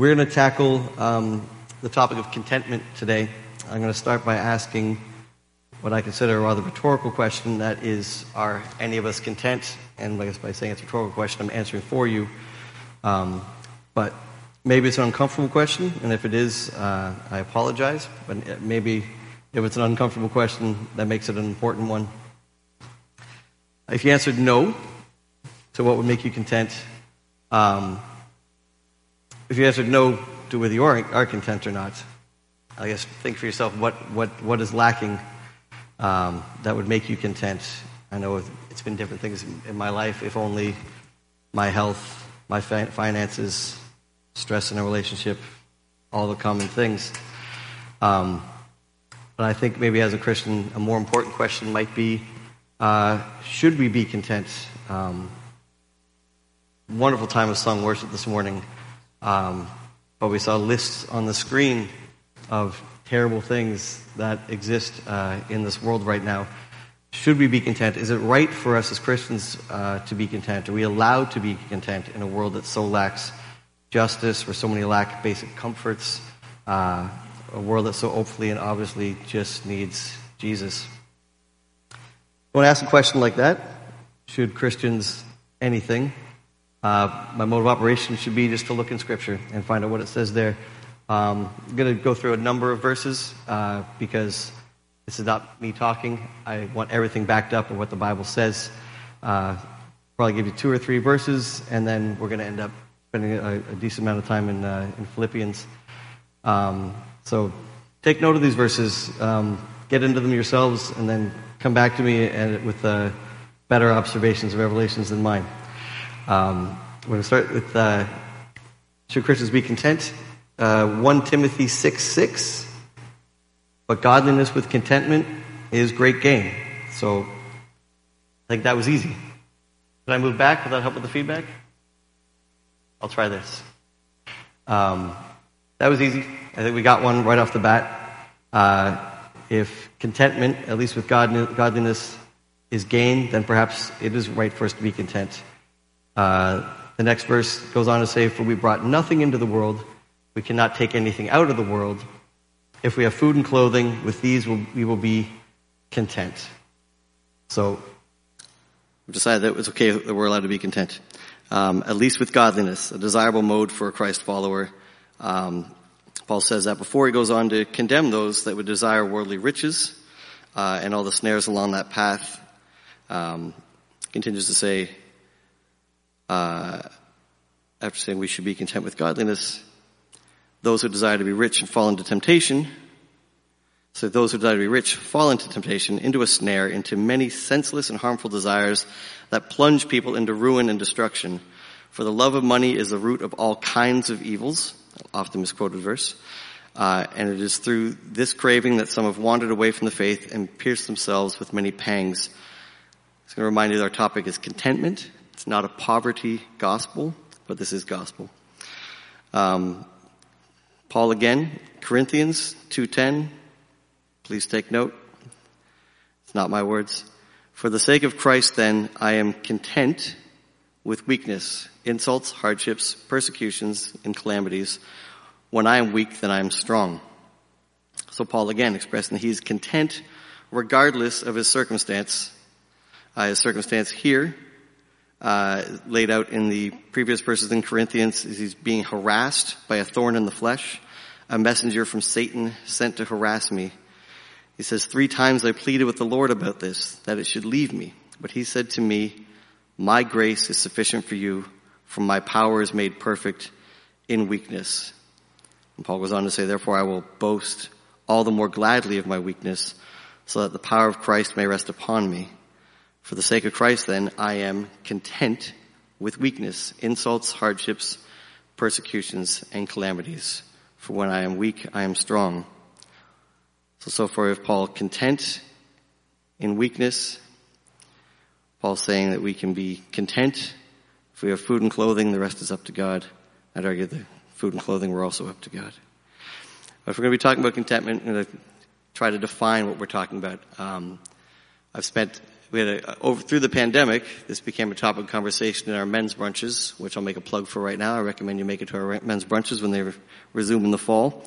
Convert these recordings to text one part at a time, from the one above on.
We're going to tackle um, the topic of contentment today. I'm going to start by asking what I consider a rather rhetorical question that is, are any of us content? And I guess by saying it's a rhetorical question, I'm answering for you. Um, but maybe it's an uncomfortable question, and if it is, uh, I apologize. But maybe if it's an uncomfortable question, that makes it an important one. If you answered no to what would make you content, um, if you answered no to whether you are, are content or not, I guess think for yourself what, what, what is lacking um, that would make you content. I know it's been different things in my life. If only my health, my finances, stress in a relationship, all the common things. Um, but I think maybe as a Christian, a more important question might be uh, should we be content? Um, wonderful time of song worship this morning. Um, but we saw lists on the screen of terrible things that exist uh, in this world right now. Should we be content? Is it right for us as Christians uh, to be content? Are we allowed to be content in a world that so lacks justice, where so many lack basic comforts? Uh, a world that so hopefully and obviously just needs Jesus. When I ask a question like that, should Christians anything? Uh, my mode of operation should be just to look in Scripture and find out what it says there. Um, I'm going to go through a number of verses uh, because this is not me talking. I want everything backed up of what the Bible says. Uh, probably give you two or three verses, and then we're going to end up spending a, a decent amount of time in, uh, in Philippians. Um, so take note of these verses, um, get into them yourselves, and then come back to me and, with uh, better observations of Revelations than mine. Um, we're going to start with uh, Should Christians be content? Uh, 1 Timothy 6 6. But godliness with contentment is great gain. So I think that was easy. Did I move back without help with the feedback? I'll try this. Um, that was easy. I think we got one right off the bat. Uh, if contentment, at least with godliness, is gain, then perhaps it is right for us to be content. Uh, the next verse goes on to say, For we brought nothing into the world, we cannot take anything out of the world. If we have food and clothing, with these we will be content. So, I've decided that it's okay that we're allowed to be content. Um, at least with godliness, a desirable mode for a Christ follower. Um, Paul says that before he goes on to condemn those that would desire worldly riches uh, and all the snares along that path. Um, continues to say, uh, after saying we should be content with godliness, those who desire to be rich and fall into temptation. So those who desire to be rich fall into temptation, into a snare, into many senseless and harmful desires that plunge people into ruin and destruction. For the love of money is the root of all kinds of evils, often misquoted verse. Uh, and it is through this craving that some have wandered away from the faith and pierced themselves with many pangs. I'm going to remind you that our topic is contentment. It's not a poverty gospel, but this is gospel. Um, Paul again, Corinthians 2.10. Please take note. It's not my words. For the sake of Christ then, I am content with weakness, insults, hardships, persecutions, and calamities. When I am weak, then I am strong. So Paul again expressing that he is content regardless of his circumstance. Uh, his circumstance here uh, laid out in the previous verses in Corinthians is he's being harassed by a thorn in the flesh, a messenger from Satan sent to harass me. He says, three times I pleaded with the Lord about this, that it should leave me. But he said to me, my grace is sufficient for you, for my power is made perfect in weakness. And Paul goes on to say, therefore I will boast all the more gladly of my weakness, so that the power of Christ may rest upon me. For the sake of Christ, then, I am content with weakness, insults, hardships, persecutions, and calamities. For when I am weak, I am strong. So, so far, if Paul content in weakness, Paul's saying that we can be content. If we have food and clothing, the rest is up to God. I'd argue the food and clothing were also up to God. But if we're going to be talking about contentment, I'm going to try to define what we're talking about. Um, I've spent we had a, over through the pandemic, this became a topic of conversation in our men's brunches, which I'll make a plug for right now. I recommend you make it to our men's brunches when they re- resume in the fall.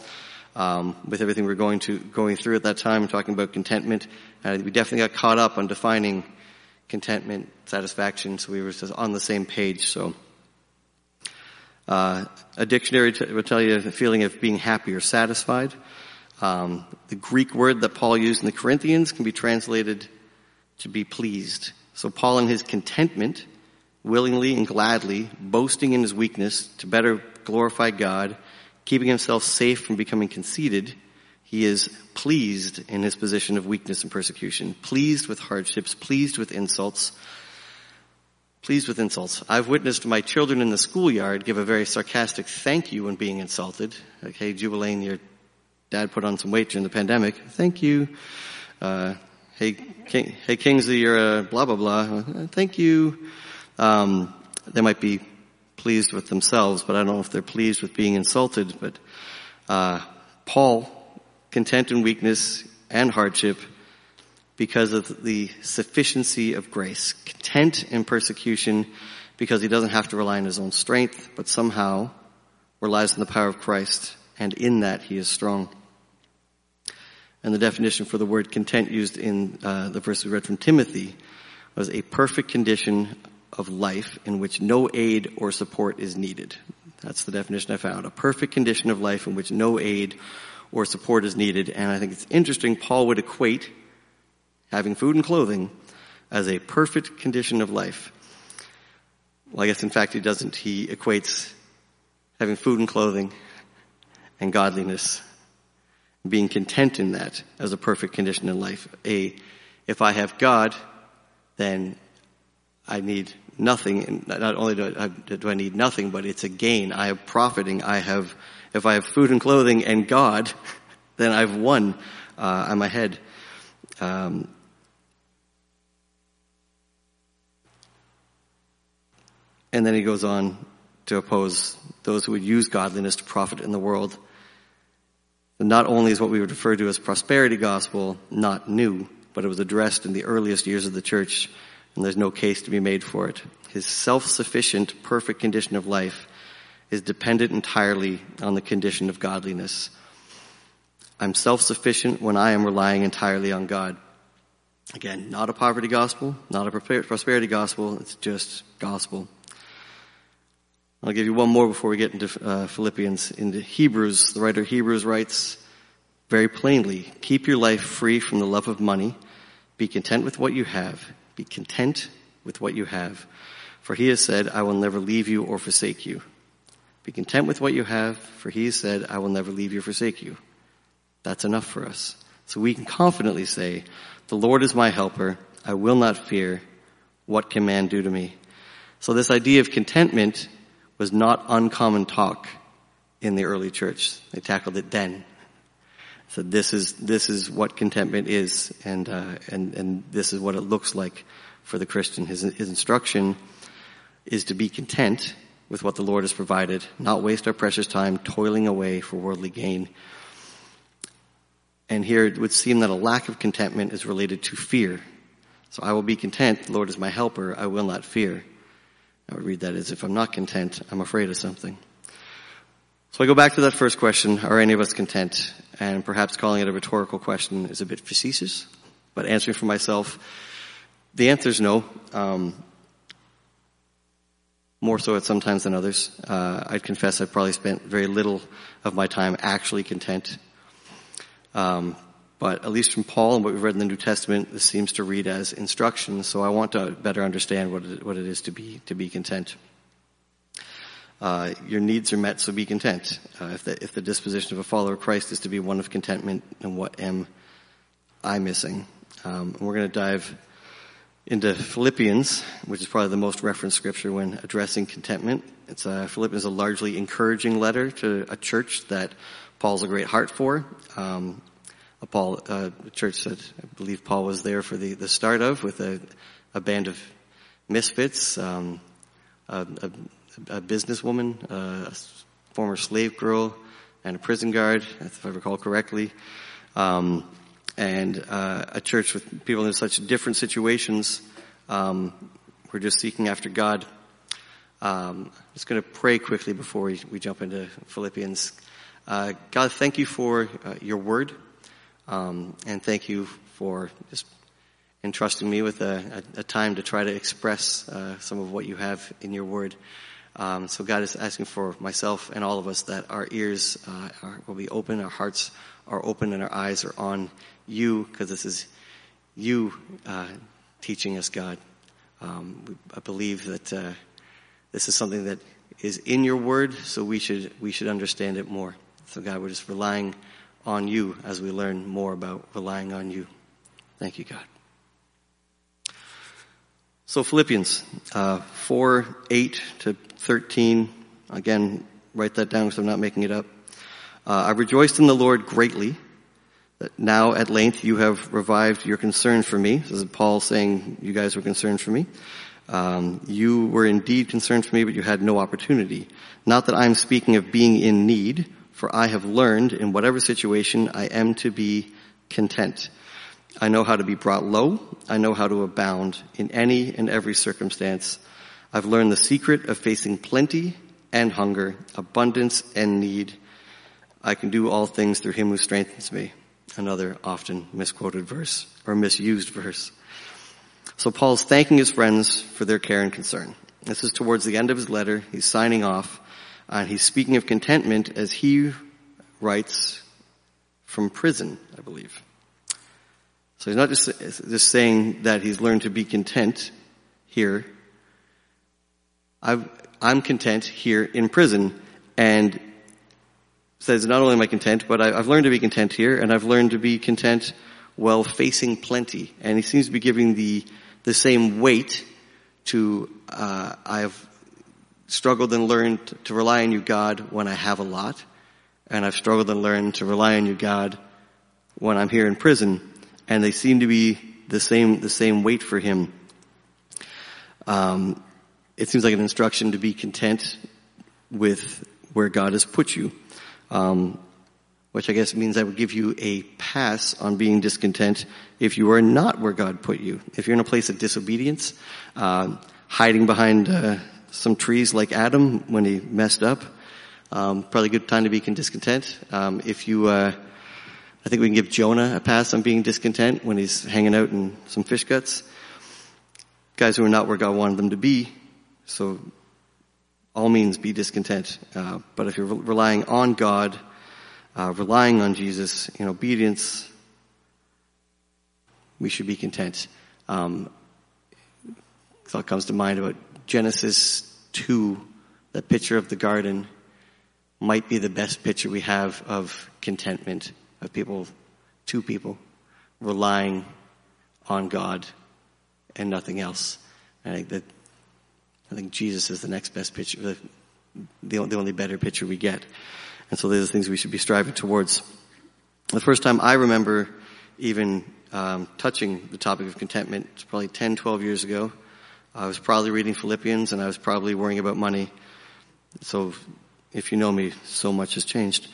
Um, with everything we're going to going through at that time, talking about contentment, uh, we definitely got caught up on defining contentment, satisfaction. So we were just on the same page. So uh, a dictionary t- will tell you the feeling of being happy or satisfied. Um, the Greek word that Paul used in the Corinthians can be translated to be pleased. So Paul in his contentment, willingly and gladly, boasting in his weakness to better glorify God, keeping himself safe from becoming conceited, he is pleased in his position of weakness and persecution, pleased with hardships, pleased with insults, pleased with insults. I've witnessed my children in the schoolyard give a very sarcastic thank you when being insulted. Okay, hey, Jubilaine, your dad put on some weight during the pandemic. Thank you. Uh, hey, King, hey Kingsley, you're a blah, blah, blah. Thank you. Um, they might be pleased with themselves, but I don't know if they're pleased with being insulted. But, uh, Paul, content in weakness and hardship because of the sufficiency of grace. Content in persecution because he doesn't have to rely on his own strength, but somehow relies on the power of Christ, and in that he is strong and the definition for the word content used in uh, the verse we read from Timothy was a perfect condition of life in which no aid or support is needed. That's the definition I found. A perfect condition of life in which no aid or support is needed. And I think it's interesting, Paul would equate having food and clothing as a perfect condition of life. Well, I guess in fact he doesn't. He equates having food and clothing and godliness being content in that as a perfect condition in life. A, if I have God, then I need nothing. Not only do I, do I need nothing, but it's a gain. I am profiting. I have, if I have food and clothing and God, then I've won. Uh, I'm ahead. Um, and then he goes on to oppose those who would use godliness to profit in the world not only is what we would refer to as prosperity gospel not new, but it was addressed in the earliest years of the church, and there's no case to be made for it. His self-sufficient, perfect condition of life is dependent entirely on the condition of godliness. I'm self-sufficient when I am relying entirely on God. Again, not a poverty gospel, not a prosperity gospel, it's just gospel. I'll give you one more before we get into uh, Philippians. Into Hebrews, the writer of Hebrews writes very plainly, keep your life free from the love of money. Be content with what you have. Be content with what you have. For he has said, I will never leave you or forsake you. Be content with what you have, for he has said, I will never leave you or forsake you. That's enough for us. So we can confidently say, the Lord is my helper. I will not fear. What can man do to me? So this idea of contentment was not uncommon talk in the early church. They tackled it then. So this is this is what contentment is, and uh, and and this is what it looks like for the Christian. His, his instruction is to be content with what the Lord has provided, not waste our precious time toiling away for worldly gain. And here it would seem that a lack of contentment is related to fear. So I will be content. The Lord is my helper. I will not fear. I would read that as if I'm not content, I'm afraid of something. So I go back to that first question, are any of us content? And perhaps calling it a rhetorical question is a bit facetious, but answering for myself, the answer is no. Um, more so at sometimes than others. Uh, I'd confess I've probably spent very little of my time actually content. Um, but at least from Paul and what we've read in the New Testament, this seems to read as instruction. So I want to better understand what it, what it is to be to be content. Uh, your needs are met, so be content. Uh, if, the, if the disposition of a follower of Christ is to be one of contentment, then what am I missing? Um, we're going to dive into Philippians, which is probably the most referenced scripture when addressing contentment. It's a, Philippians is a largely encouraging letter to a church that Paul's a great heart for. Um, Paul, uh, church that I believe Paul was there for the, the start of with a, a band of misfits, um, a, a, a, businesswoman, a former slave girl, and a prison guard, if I recall correctly. Um, and uh, a church with people in such different situations. Um, we're just seeking after God. Um, I'm just going to pray quickly before we, we jump into Philippians. Uh, God, thank you for uh, your word, um, and thank you for just entrusting me with a, a, a time to try to express uh, some of what you have in your word. Um, so God is asking for myself and all of us that our ears uh, are, will be open, our hearts are open, and our eyes are on you, because this is you uh, teaching us, God. Um, I believe that uh, this is something that is in your word, so we should we should understand it more. So God, we're just relying on you as we learn more about relying on you. Thank you, God. So Philippians uh, 4, 8 to 13. Again, write that down because I'm not making it up. Uh, I rejoiced in the Lord greatly that now at length you have revived your concern for me. This is Paul saying you guys were concerned for me. Um, you were indeed concerned for me, but you had no opportunity. Not that I'm speaking of being in need, for I have learned in whatever situation I am to be content. I know how to be brought low. I know how to abound in any and every circumstance. I've learned the secret of facing plenty and hunger, abundance and need. I can do all things through him who strengthens me. Another often misquoted verse or misused verse. So Paul's thanking his friends for their care and concern. This is towards the end of his letter. He's signing off and he's speaking of contentment as he writes from prison, I believe. So he's not just, just saying that he's learned to be content here. i am content here in prison and says not only am I content, but I, have learned to be content here and I've learned to be content while facing plenty. And he seems to be giving the the same weight to uh, I've struggled and learned to rely on you, God, when I have a lot, and I've struggled and learned to rely on you, God, when I'm here in prison, and they seem to be the same the same weight for him. Um, it seems like an instruction to be content with where God has put you. Um, which I guess means I would give you a pass on being discontent if you are not where God put you. If you're in a place of disobedience, uh, hiding behind uh, some trees like Adam when he messed up, um, probably a good time to be discontent. Um, if you, uh, I think we can give Jonah a pass on being discontent when he's hanging out in some fish guts. Guys who are not where God wanted them to be, so all means be discontent. Uh, but if you're relying on God, uh, relying on Jesus in obedience, we should be content. Um, thought comes to mind about Genesis 2, that picture of the garden might be the best picture we have of contentment, of people, two people, relying on God and nothing else. I think that, I think Jesus is the next best picture, the, the only better picture we get. And so those are the things we should be striving towards. The first time I remember even um, touching the topic of contentment was probably 10, 12 years ago. I was probably reading Philippians and I was probably worrying about money. So if you know me, so much has changed.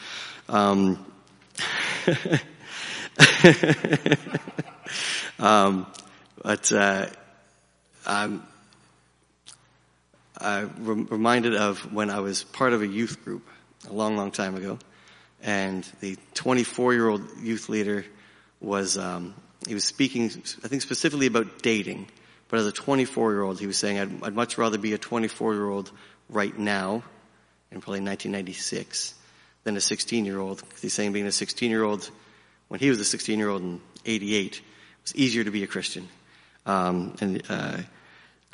Um, um, but uh, I'm, I'm reminded of when I was part of a youth group a long, long time ago. And the 24 year old youth leader was, um, he was speaking, I think specifically about dating. But as a 24 year old, he was saying, I'd, I'd much rather be a 24 year old right now, in probably 1996, than a 16 year old. He's saying being a 16 year old, when he was a 16 year old in 88, it was easier to be a Christian. Um, and, uh,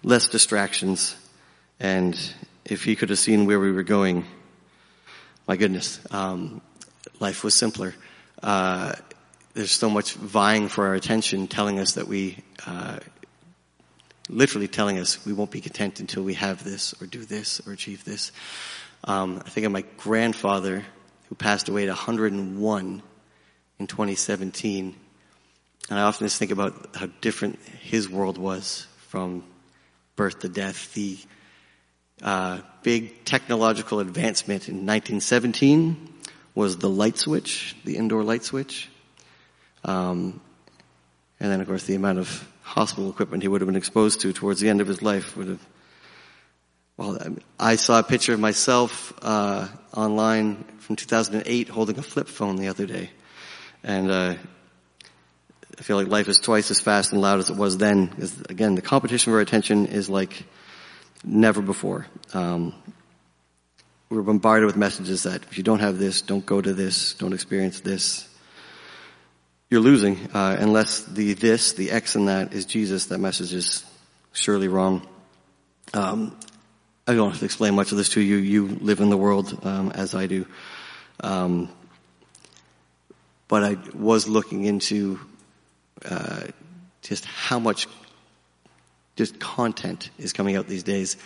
less distractions. And if he could have seen where we were going, my goodness, um, life was simpler. Uh, there's so much vying for our attention, telling us that we, uh, literally telling us we won't be content until we have this or do this or achieve this. Um, I think of my grandfather who passed away at 101 in 2017, and I often just think about how different his world was from birth to death. The uh, big technological advancement in 1917 was the light switch, the indoor light switch. Um, and then, of course, the amount of hospital equipment he would have been exposed to towards the end of his life would have. Well, I saw a picture of myself uh, online from 2008 holding a flip phone the other day, and uh, I feel like life is twice as fast and loud as it was then. Because again, the competition for attention is like never before. Um, we're bombarded with messages that if you don't have this, don't go to this, don't experience this. You're losing uh, unless the this, the X and that is Jesus. That message is surely wrong. Um, I don't have to explain much of this to you. You live in the world um, as I do. Um, but I was looking into uh, just how much just content is coming out these days.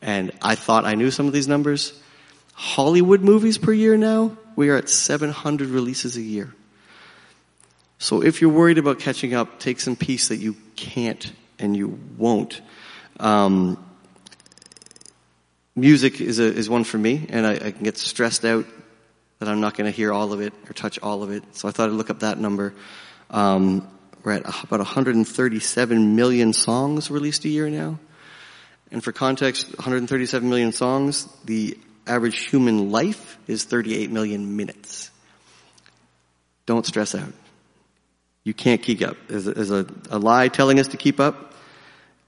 And I thought I knew some of these numbers. Hollywood movies per year now, we are at 700 releases a year. So if you're worried about catching up, take some peace that you can't and you won't. Um, music is a, is one for me, and I, I can get stressed out that I'm not going to hear all of it or touch all of it. So I thought I'd look up that number. Um, we're at about 137 million songs released a year now. And for context, 137 million songs, the average human life is 38 million minutes. Don't stress out. You can't keep up. Is, a, a, a lie telling us to keep up.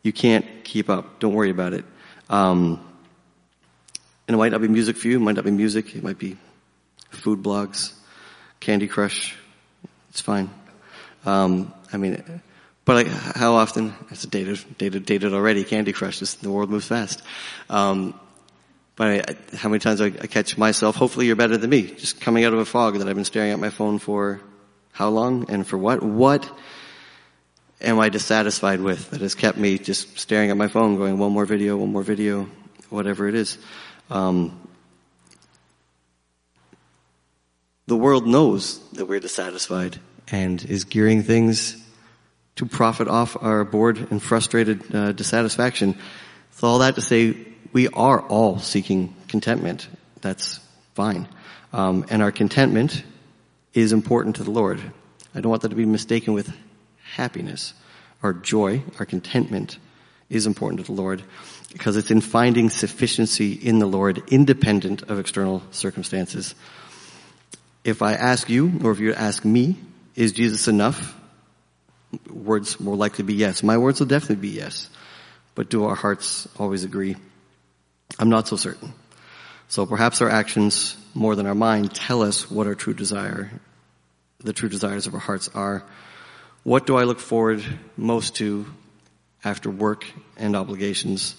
You can't keep up. Don't worry about it. Um, and it might not be music for you. It might not be music. It might be food blogs, Candy Crush. It's fine. Um, I mean, but like, how often? It's dated, dated, dated already. Candy Crush. Just the world moves fast. Um, but I, how many times I, I catch myself? Hopefully, you're better than me. Just coming out of a fog that I've been staring at my phone for how long and for what? What am I dissatisfied with that has kept me just staring at my phone, going one more video, one more video, whatever it is. Um, the world knows that we're dissatisfied and is gearing things to profit off our bored and frustrated uh, dissatisfaction. So all that to say, we are all seeking contentment. That's fine. Um, and our contentment is important to the Lord. I don't want that to be mistaken with happiness. Our joy, our contentment is important to the Lord because it's in finding sufficiency in the Lord independent of external circumstances. If I ask you, or if you ask me, is Jesus enough? Words more likely be yes. My words will definitely be yes. But do our hearts always agree? I'm not so certain. So perhaps our actions, more than our mind, tell us what our true desire, the true desires of our hearts are. What do I look forward most to after work and obligations?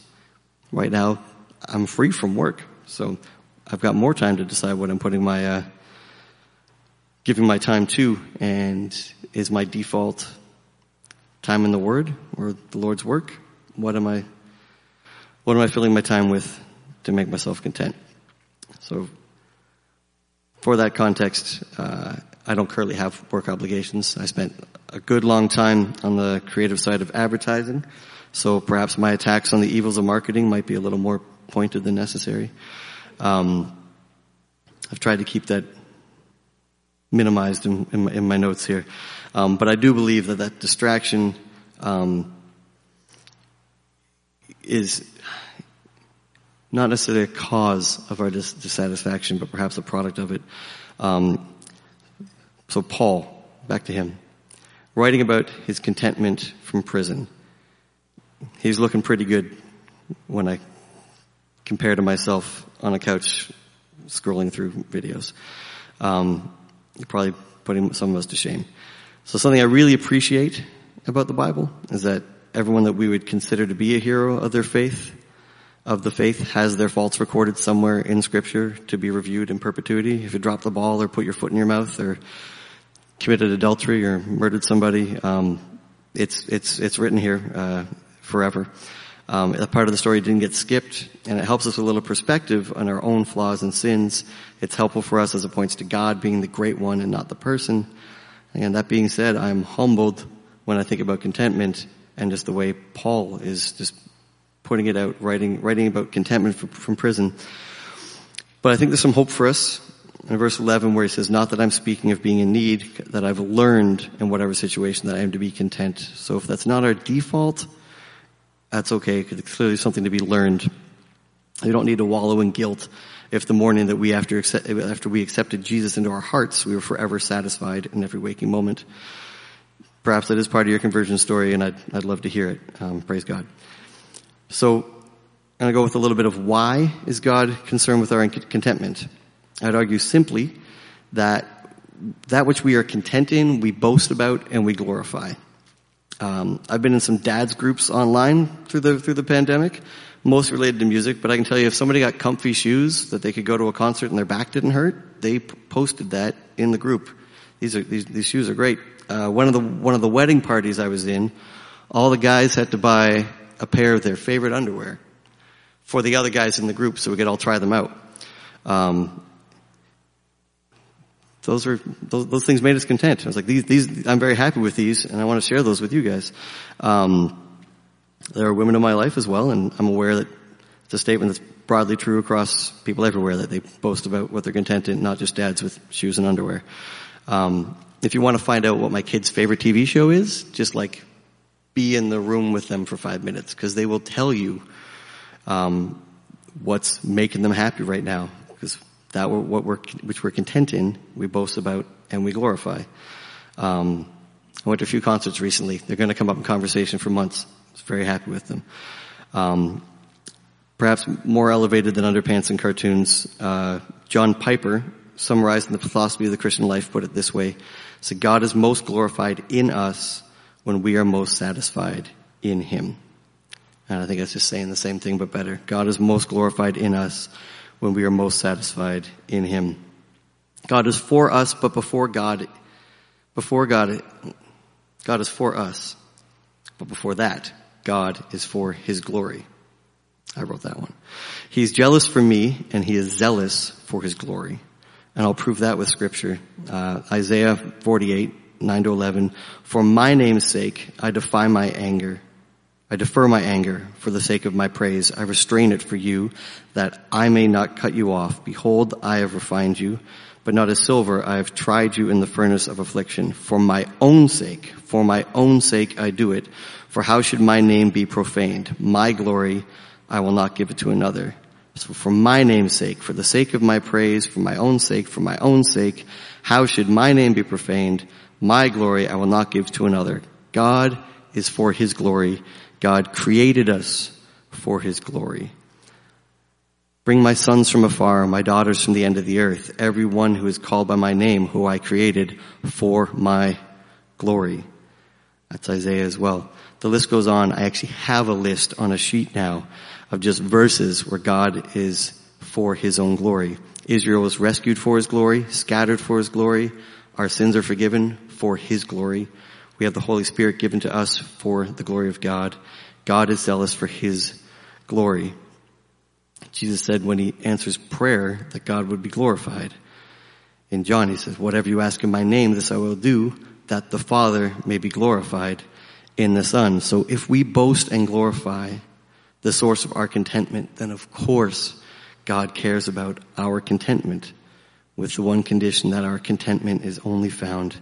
Right now, I'm free from work, so I've got more time to decide what I'm putting my uh, giving my time to and is my default time in the Word or the Lord's work? What am I, what am I filling my time with to make myself content? So for that context, uh, I don't currently have work obligations. I spent a good long time on the creative side of advertising, so perhaps my attacks on the evils of marketing might be a little more pointed than necessary. Um, I've tried to keep that minimized in, in, my, in my, notes here. Um, but I do believe that that distraction um, is not necessarily a cause of our dis- dissatisfaction, but perhaps a product of it. Um, so Paul, back to him, writing about his contentment from prison. He's looking pretty good when I compare to myself on a couch scrolling through videos. Um, probably putting some of us to shame. So something I really appreciate about the Bible is that everyone that we would consider to be a hero of their faith, of the faith, has their faults recorded somewhere in scripture to be reviewed in perpetuity. If you drop the ball or put your foot in your mouth or committed adultery or murdered somebody, um, it's, it's, it's written here, uh, forever. Um, part of the story didn't get skipped, and it helps us with a little perspective on our own flaws and sins. It's helpful for us as it points to God being the great one and not the person. And that being said, I'm humbled when I think about contentment and just the way Paul is just putting it out, writing, writing about contentment from, from prison. But I think there's some hope for us. in verse 11 where he says, not that I'm speaking of being in need, that I've learned in whatever situation that I am to be content. So if that's not our default, that's okay, because it's clearly something to be learned. We don't need to wallow in guilt if the morning that we after, after we accepted Jesus into our hearts, we were forever satisfied in every waking moment. Perhaps that is part of your conversion story and I'd, I'd love to hear it. Um, praise God. So I'm going to go with a little bit of why is God concerned with our contentment? I'd argue simply that that which we are content in, we boast about and we glorify. Um, I've been in some dads groups online through the through the pandemic, most related to music. But I can tell you, if somebody got comfy shoes that they could go to a concert and their back didn't hurt, they posted that in the group. These are these these shoes are great. Uh, one of the one of the wedding parties I was in, all the guys had to buy a pair of their favorite underwear for the other guys in the group, so we could all try them out. Um, those are those, those, things made us content. I was like, these, these, I'm very happy with these, and I want to share those with you guys. Um, there are women in my life as well, and I'm aware that it's a statement that's broadly true across people everywhere that they boast about what they're content in, not just dads with shoes and underwear. Um, if you want to find out what my kid's favorite TV show is, just like be in the room with them for five minutes because they will tell you um, what's making them happy right now. Because that what we're which we're content in, we boast about and we glorify. Um, I went to a few concerts recently. They're going to come up in conversation for months. I was very happy with them. Um, perhaps more elevated than underpants and cartoons. Uh, John Piper, summarizing the philosophy of the Christian life, put it this way: "So God is most glorified in us when we are most satisfied in Him." And I think that's just saying the same thing, but better. God is most glorified in us when we are most satisfied in Him. God is for us, but before God, before God, God is for us. But before that, God is for His glory. I wrote that one. He's jealous for me and He is zealous for His glory. And I'll prove that with scripture. Uh, Isaiah 48, 9 to 11. For my name's sake, I defy my anger I defer my anger for the sake of my praise. I restrain it for you that I may not cut you off. Behold, I have refined you, but not as silver. I have tried you in the furnace of affliction. For my own sake, for my own sake I do it. For how should my name be profaned? My glory I will not give it to another. So for my name's sake, for the sake of my praise, for my own sake, for my own sake, how should my name be profaned? My glory I will not give to another. God is for his glory God created us for his glory. Bring my sons from afar, my daughters from the end of the earth, every one who is called by my name, who I created for my glory. That's Isaiah as well. The list goes on. I actually have a list on a sheet now of just verses where God is for his own glory. Israel was rescued for his glory, scattered for his glory. Our sins are forgiven for his glory. We have the Holy Spirit given to us for the glory of God. God is zealous for His glory. Jesus said when He answers prayer that God would be glorified. In John He says, whatever you ask in my name, this I will do, that the Father may be glorified in the Son. So if we boast and glorify the source of our contentment, then of course God cares about our contentment with the one condition that our contentment is only found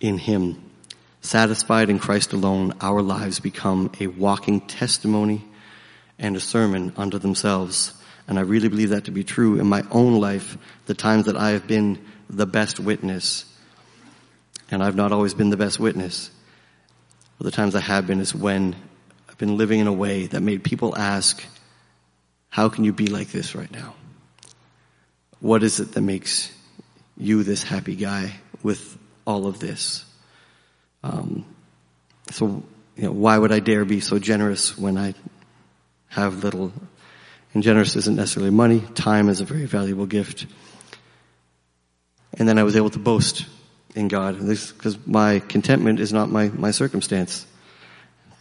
in Him. Satisfied in Christ alone, our lives become a walking testimony and a sermon unto themselves. And I really believe that to be true in my own life, the times that I have been the best witness. And I've not always been the best witness. But the times I have been is when I've been living in a way that made people ask, how can you be like this right now? What is it that makes you this happy guy with all of this? Um, so, you know, why would I dare be so generous when I have little? And generous isn't necessarily money. Time is a very valuable gift. And then I was able to boast in God because my contentment is not my, my circumstance.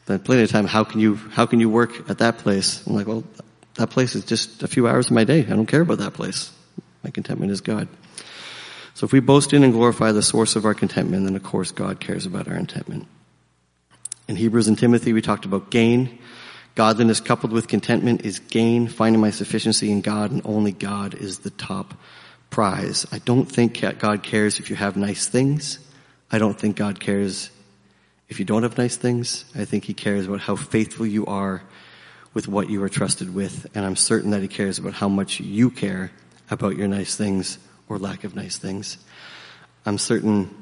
Then plenty of time, how can you, how can you work at that place? I'm like, well, that place is just a few hours of my day. I don't care about that place. My contentment is God. So if we boast in and glorify the source of our contentment, then of course God cares about our contentment. In Hebrews and Timothy, we talked about gain. Godliness coupled with contentment is gain, finding my sufficiency in God, and only God is the top prize. I don't think God cares if you have nice things. I don't think God cares if you don't have nice things. I think He cares about how faithful you are with what you are trusted with. And I'm certain that He cares about how much you care about your nice things or lack of nice things. I'm certain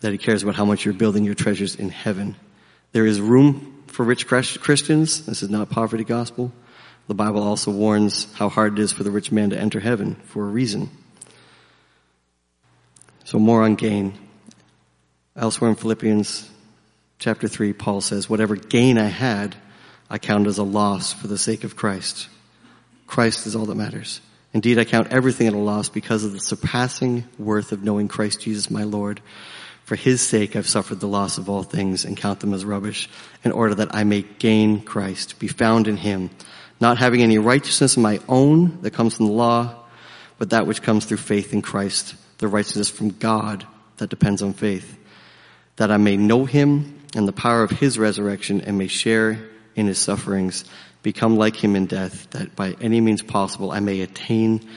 that He cares about how much you're building your treasures in heaven. There is room for rich Christians. This is not poverty gospel. The Bible also warns how hard it is for the rich man to enter heaven for a reason. So more on gain. Elsewhere in Philippians chapter 3, Paul says, whatever gain I had, I count as a loss for the sake of Christ. Christ is all that matters. Indeed, I count everything at a loss because of the surpassing worth of knowing Christ Jesus my Lord. For his sake I've suffered the loss of all things and count them as rubbish in order that I may gain Christ, be found in him, not having any righteousness of my own that comes from the law, but that which comes through faith in Christ, the righteousness from God that depends on faith, that I may know him and the power of his resurrection and may share in his sufferings, become like him in death, that by any means possible I may attain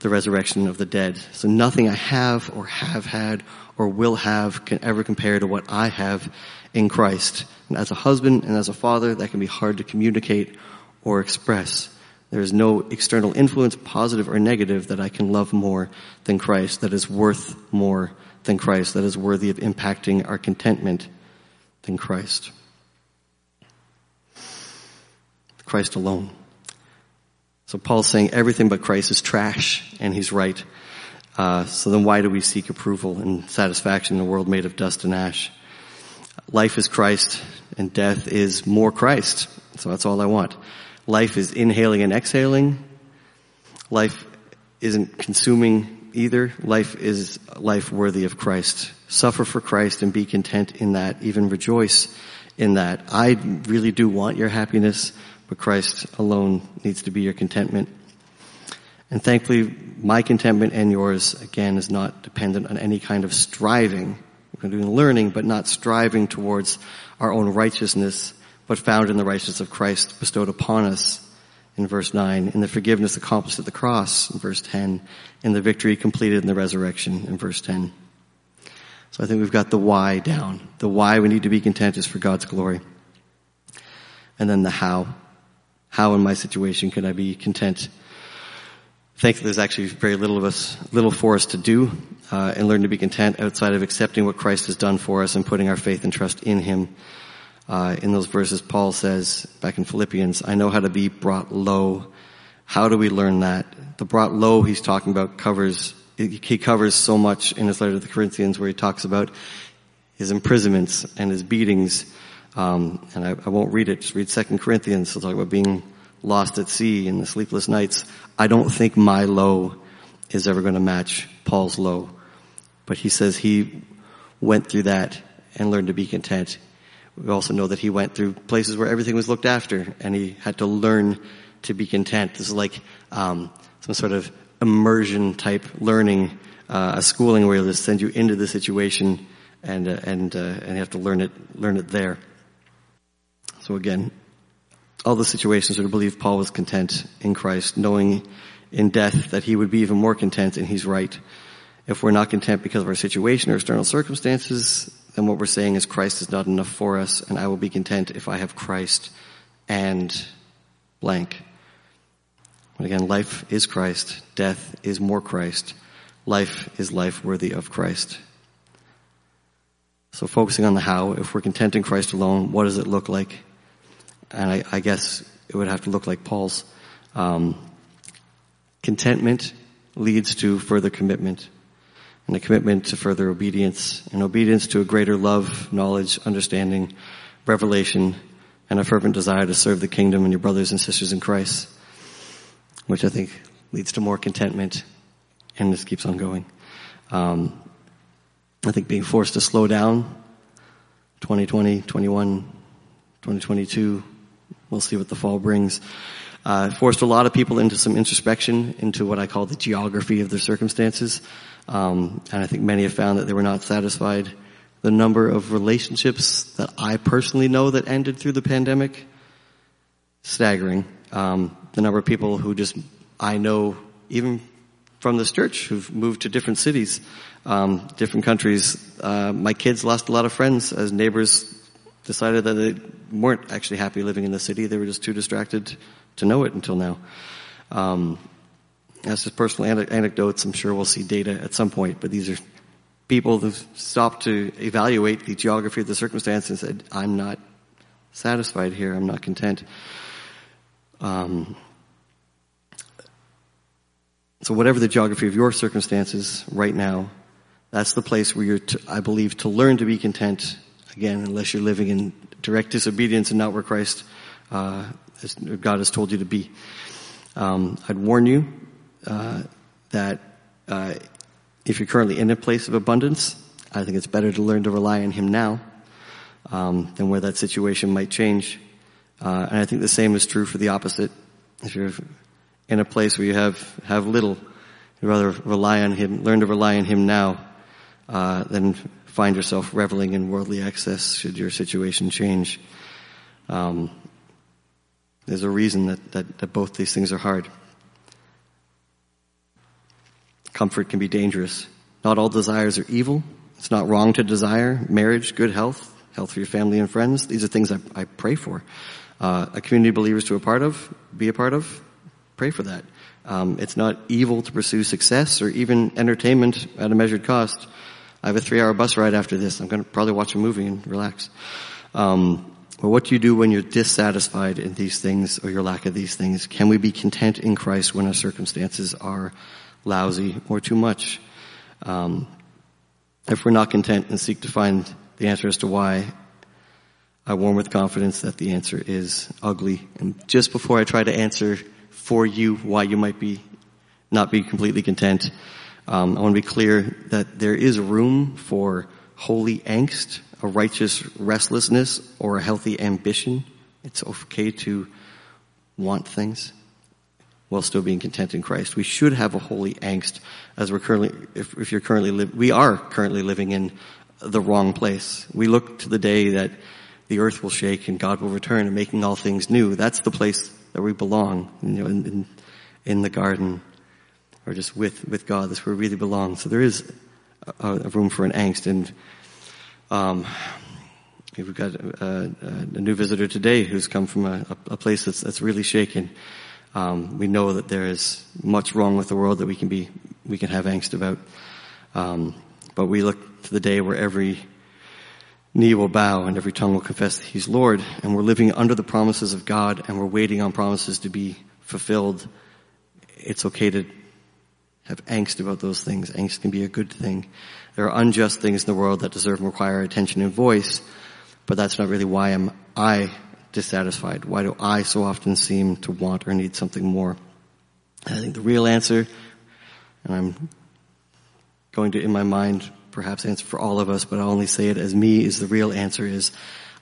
the resurrection of the dead. So nothing I have or have had or will have can ever compare to what I have in Christ. And as a husband and as a father, that can be hard to communicate or express. There is no external influence, positive or negative, that I can love more than Christ, that is worth more than Christ, that is worthy of impacting our contentment than Christ. Christ alone. So Paul's saying everything but Christ is trash, and he's right. Uh, so then why do we seek approval and satisfaction in a world made of dust and ash? Life is Christ, and death is more Christ. So that's all I want. Life is inhaling and exhaling. Life isn't consuming either. Life is life worthy of Christ. Suffer for Christ and be content in that. Even rejoice in that. I really do want your happiness, but Christ alone needs to be your contentment. And thankfully, my contentment and yours, again, is not dependent on any kind of striving. We're learning, but not striving towards our own righteousness but found in the righteousness of Christ bestowed upon us in verse 9, in the forgiveness accomplished at the cross in verse 10, in the victory completed in the resurrection in verse 10. So I think we've got the why down. The why we need to be content is for God's glory. And then the how. How in my situation can I be content? Thankfully, there's actually very little of us, little for us to do, uh, and learn to be content outside of accepting what Christ has done for us and putting our faith and trust in Him. Uh, in those verses, Paul says back in Philippians, I know how to be brought low. How do we learn that? The brought low he's talking about covers, he covers so much in his letter to the Corinthians where he talks about his imprisonments and his beatings. Um, and I, I, won't read it, just read Second Corinthians. He'll talk about being lost at sea and the sleepless nights. I don't think my low is ever going to match Paul's low. But he says he went through that and learned to be content. We also know that he went through places where everything was looked after and he had to learn to be content. This is like um, some sort of immersion type learning, uh, a schooling where they send you into the situation and uh, and uh, and you have to learn it learn it there. So again, all the situations would believe Paul was content in Christ, knowing in death that he would be even more content, and he's right. If we're not content because of our situation or external circumstances, then what we're saying is Christ is not enough for us, and I will be content if I have Christ and blank. But again, life is Christ, death is more Christ, life is life worthy of Christ. So focusing on the how, if we're content in Christ alone, what does it look like? And I, I guess it would have to look like Paul's. Um, contentment leads to further commitment and a commitment to further obedience, and obedience to a greater love, knowledge, understanding, revelation, and a fervent desire to serve the kingdom and your brothers and sisters in Christ, which I think leads to more contentment, and this keeps on going. Um, I think being forced to slow down, 2020, 21, 2022, we'll see what the fall brings. Uh, forced a lot of people into some introspection into what I call the geography of their circumstances. Um, and I think many have found that they were not satisfied. The number of relationships that I personally know that ended through the pandemic, staggering. Um, the number of people who just I know, even from this church who've moved to different cities, um, different countries. Uh, my kids lost a lot of friends as neighbors decided that they weren't actually happy living in the city. They were just too distracted to know it until now. Um, that's just personal anecdotes. I'm sure we'll see data at some point, but these are people who've stopped to evaluate the geography of the circumstance and said, I'm not satisfied here. I'm not content. Um, so whatever the geography of your circumstances right now, that's the place where you're, to, I believe, to learn to be content. Again, unless you're living in direct disobedience and not where Christ, uh, God has told you to be. Um, I'd warn you uh, that uh, if you're currently in a place of abundance, I think it's better to learn to rely on Him now um, than where that situation might change. Uh, and I think the same is true for the opposite. If you're in a place where you have have little, you'd rather rely on Him, learn to rely on Him now, uh, than find yourself reveling in worldly excess should your situation change. Um, there's a reason that, that, that both these things are hard. Comfort can be dangerous. Not all desires are evil. It's not wrong to desire marriage, good health, health for your family and friends. These are things I, I pray for. Uh, a community of believers to a part of, be a part of, pray for that. Um, it's not evil to pursue success or even entertainment at a measured cost. I have a three-hour bus ride after this. I'm going to probably watch a movie and relax. Um, but what do you do when you're dissatisfied in these things or your lack of these things? Can we be content in Christ when our circumstances are lousy or too much? Um, if we're not content and seek to find the answer as to why, I warn with confidence that the answer is ugly. And just before I try to answer for you why you might be not be completely content, um, I want to be clear that there is room for holy angst, a righteous restlessness, or a healthy ambition. It's okay to want things while still being content in Christ. We should have a holy angst as we're currently, if, if you're currently, li- we are currently living in the wrong place. We look to the day that the earth will shake and God will return and making all things new. That's the place that we belong, you know, in, in, in the garden or just with, with God. That's where we really belong. So there is a, a room for an angst and, um, we've got a, a, new visitor today who's come from a, a place that's, that's really shaken. Um, we know that there is much wrong with the world that we can be, we can have angst about. Um, but we look to the day where every knee will bow and every tongue will confess that He's Lord, and we're living under the promises of God, and we're waiting on promises to be fulfilled. It's okay to have angst about those things. Angst can be a good thing. There are unjust things in the world that deserve and require attention and voice, but that's not really why am I dissatisfied. Why do I so often seem to want or need something more? I think the real answer, and I'm going to, in my mind, perhaps answer for all of us, but I'll only say it as me, is the real answer is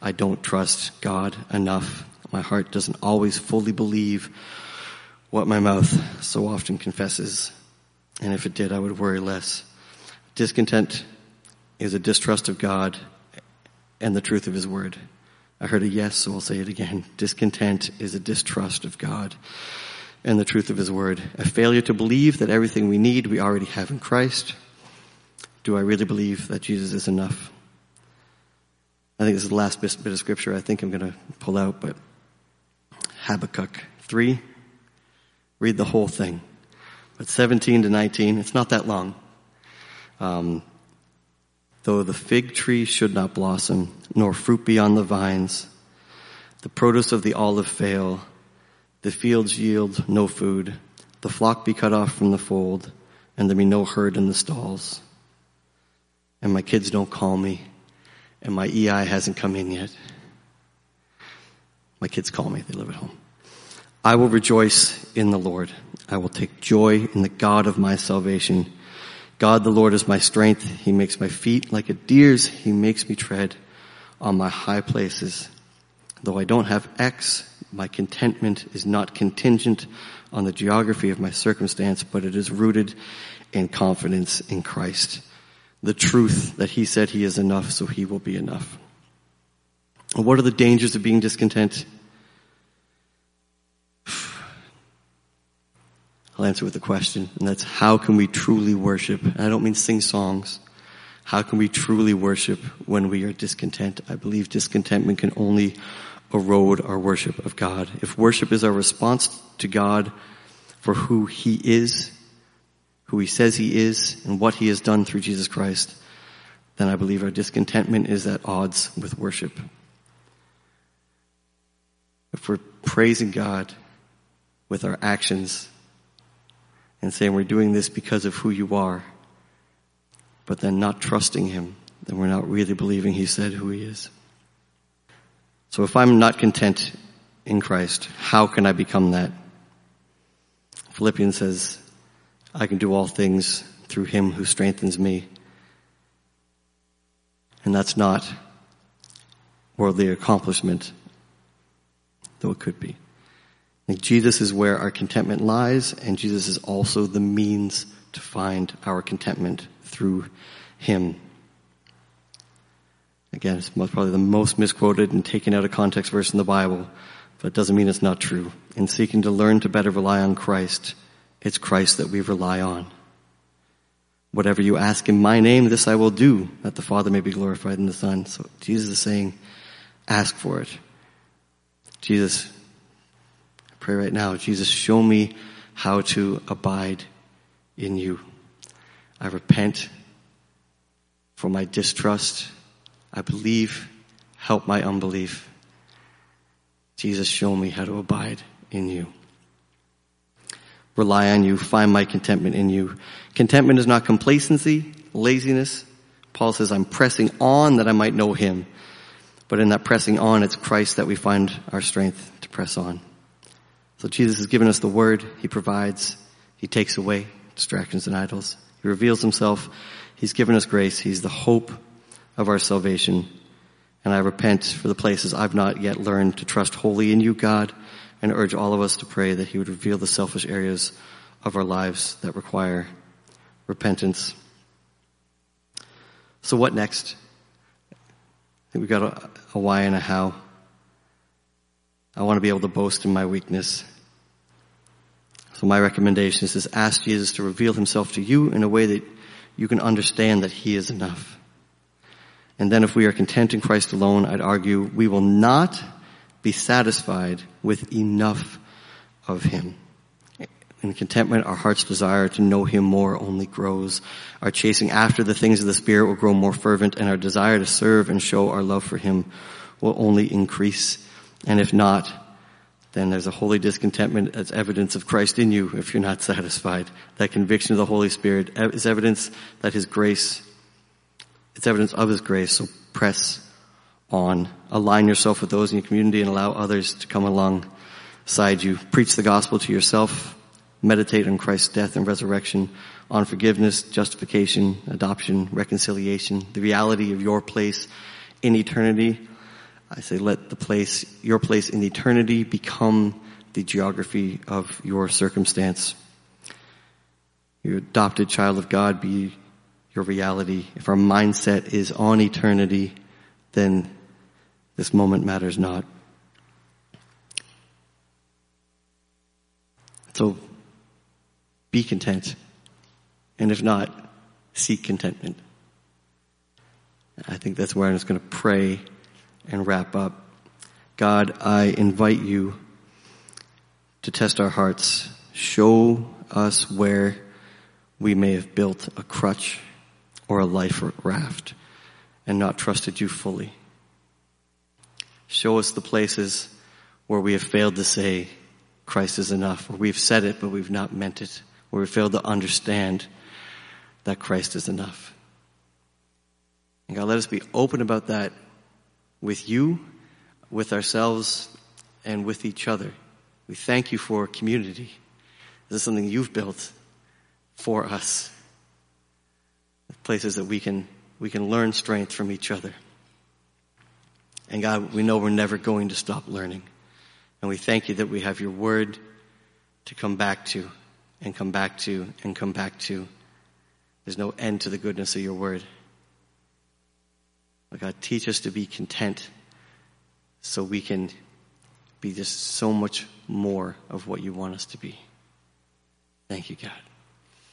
I don't trust God enough. My heart doesn't always fully believe what my mouth so often confesses. And if it did, I would worry less. Discontent is a distrust of God and the truth of His Word. I heard a yes, so I'll say it again. Discontent is a distrust of God and the truth of His Word. A failure to believe that everything we need we already have in Christ. Do I really believe that Jesus is enough? I think this is the last bit of scripture I think I'm going to pull out, but Habakkuk 3. Read the whole thing. But 17 to 19, it's not that long. Um, though the fig tree should not blossom, nor fruit be on the vines, the produce of the olive fail, the fields yield no food, the flock be cut off from the fold, and there be no herd in the stalls and my kids don't call me, and my EI hasn't come in yet. My kids call me, they live at home. I will rejoice in the Lord. I will take joy in the God of my salvation. God the Lord is my strength. He makes my feet like a deer's. He makes me tread on my high places. Though I don't have X, my contentment is not contingent on the geography of my circumstance, but it is rooted in confidence in Christ the truth that he said he is enough, so he will be enough. What are the dangers of being discontent? I'll answer with a question, and that's how can we truly worship? And I don't mean sing songs. How can we truly worship when we are discontent? I believe discontentment can only erode our worship of God. If worship is our response to God for who He is, who He says He is, and what He has done through Jesus Christ, then I believe our discontentment is at odds with worship. If we're praising God with our actions and saying we're doing this because of who you are, but then not trusting Him, then we're not really believing He said who He is. So if I'm not content in Christ, how can I become that? Philippians says, I can do all things through Him who strengthens me. And that's not worldly accomplishment, though it could be. Jesus is where our contentment lies, and Jesus is also the means to find our contentment through Him. Again, it's most, probably the most misquoted and taken out of context verse in the Bible, but it doesn't mean it's not true. In seeking to learn to better rely on Christ, it's Christ that we rely on. Whatever you ask in my name, this I will do, that the Father may be glorified in the Son. So Jesus is saying, ask for it. Jesus, pray right now, Jesus, show me how to abide in you. I repent for my distrust. I believe. Help my unbelief. Jesus, show me how to abide in you. Rely on you. Find my contentment in you. Contentment is not complacency, laziness. Paul says, I'm pressing on that I might know him. But in that pressing on, it's Christ that we find our strength to press on. So Jesus has given us the word. He provides. He takes away distractions and idols. He reveals himself. He's given us grace. He's the hope of our salvation. And I repent for the places I've not yet learned to trust wholly in you, God, and urge all of us to pray that He would reveal the selfish areas of our lives that require repentance. So what next? I think we've got a, a why and a how. I want to be able to boast in my weakness. So my recommendation is to ask Jesus to reveal himself to you in a way that you can understand that he is enough. And then if we are content in Christ alone, I'd argue we will not be satisfied with enough of him. In contentment, our heart's desire to know him more only grows. Our chasing after the things of the Spirit will grow more fervent and our desire to serve and show our love for him will only increase. And if not, then there's a holy discontentment as evidence of Christ in you if you're not satisfied. That conviction of the Holy Spirit is evidence that His grace, it's evidence of His grace, so press on. Align yourself with those in your community and allow others to come alongside you. Preach the gospel to yourself. Meditate on Christ's death and resurrection, on forgiveness, justification, adoption, reconciliation, the reality of your place in eternity I say let the place, your place in eternity become the geography of your circumstance. Your adopted child of God be your reality. If our mindset is on eternity, then this moment matters not. So be content. And if not, seek contentment. I think that's where I'm just going to pray and wrap up. God, I invite you to test our hearts. Show us where we may have built a crutch or a life raft and not trusted you fully. Show us the places where we have failed to say Christ is enough, where we've said it but we've not meant it, where we failed to understand that Christ is enough. And God, let us be open about that with you, with ourselves, and with each other. We thank you for community. This is something you've built for us. Places that we can, we can learn strength from each other. And God, we know we're never going to stop learning. And we thank you that we have your word to come back to and come back to and come back to. There's no end to the goodness of your word. Lord God, teach us to be content so we can be just so much more of what you want us to be. Thank you, God.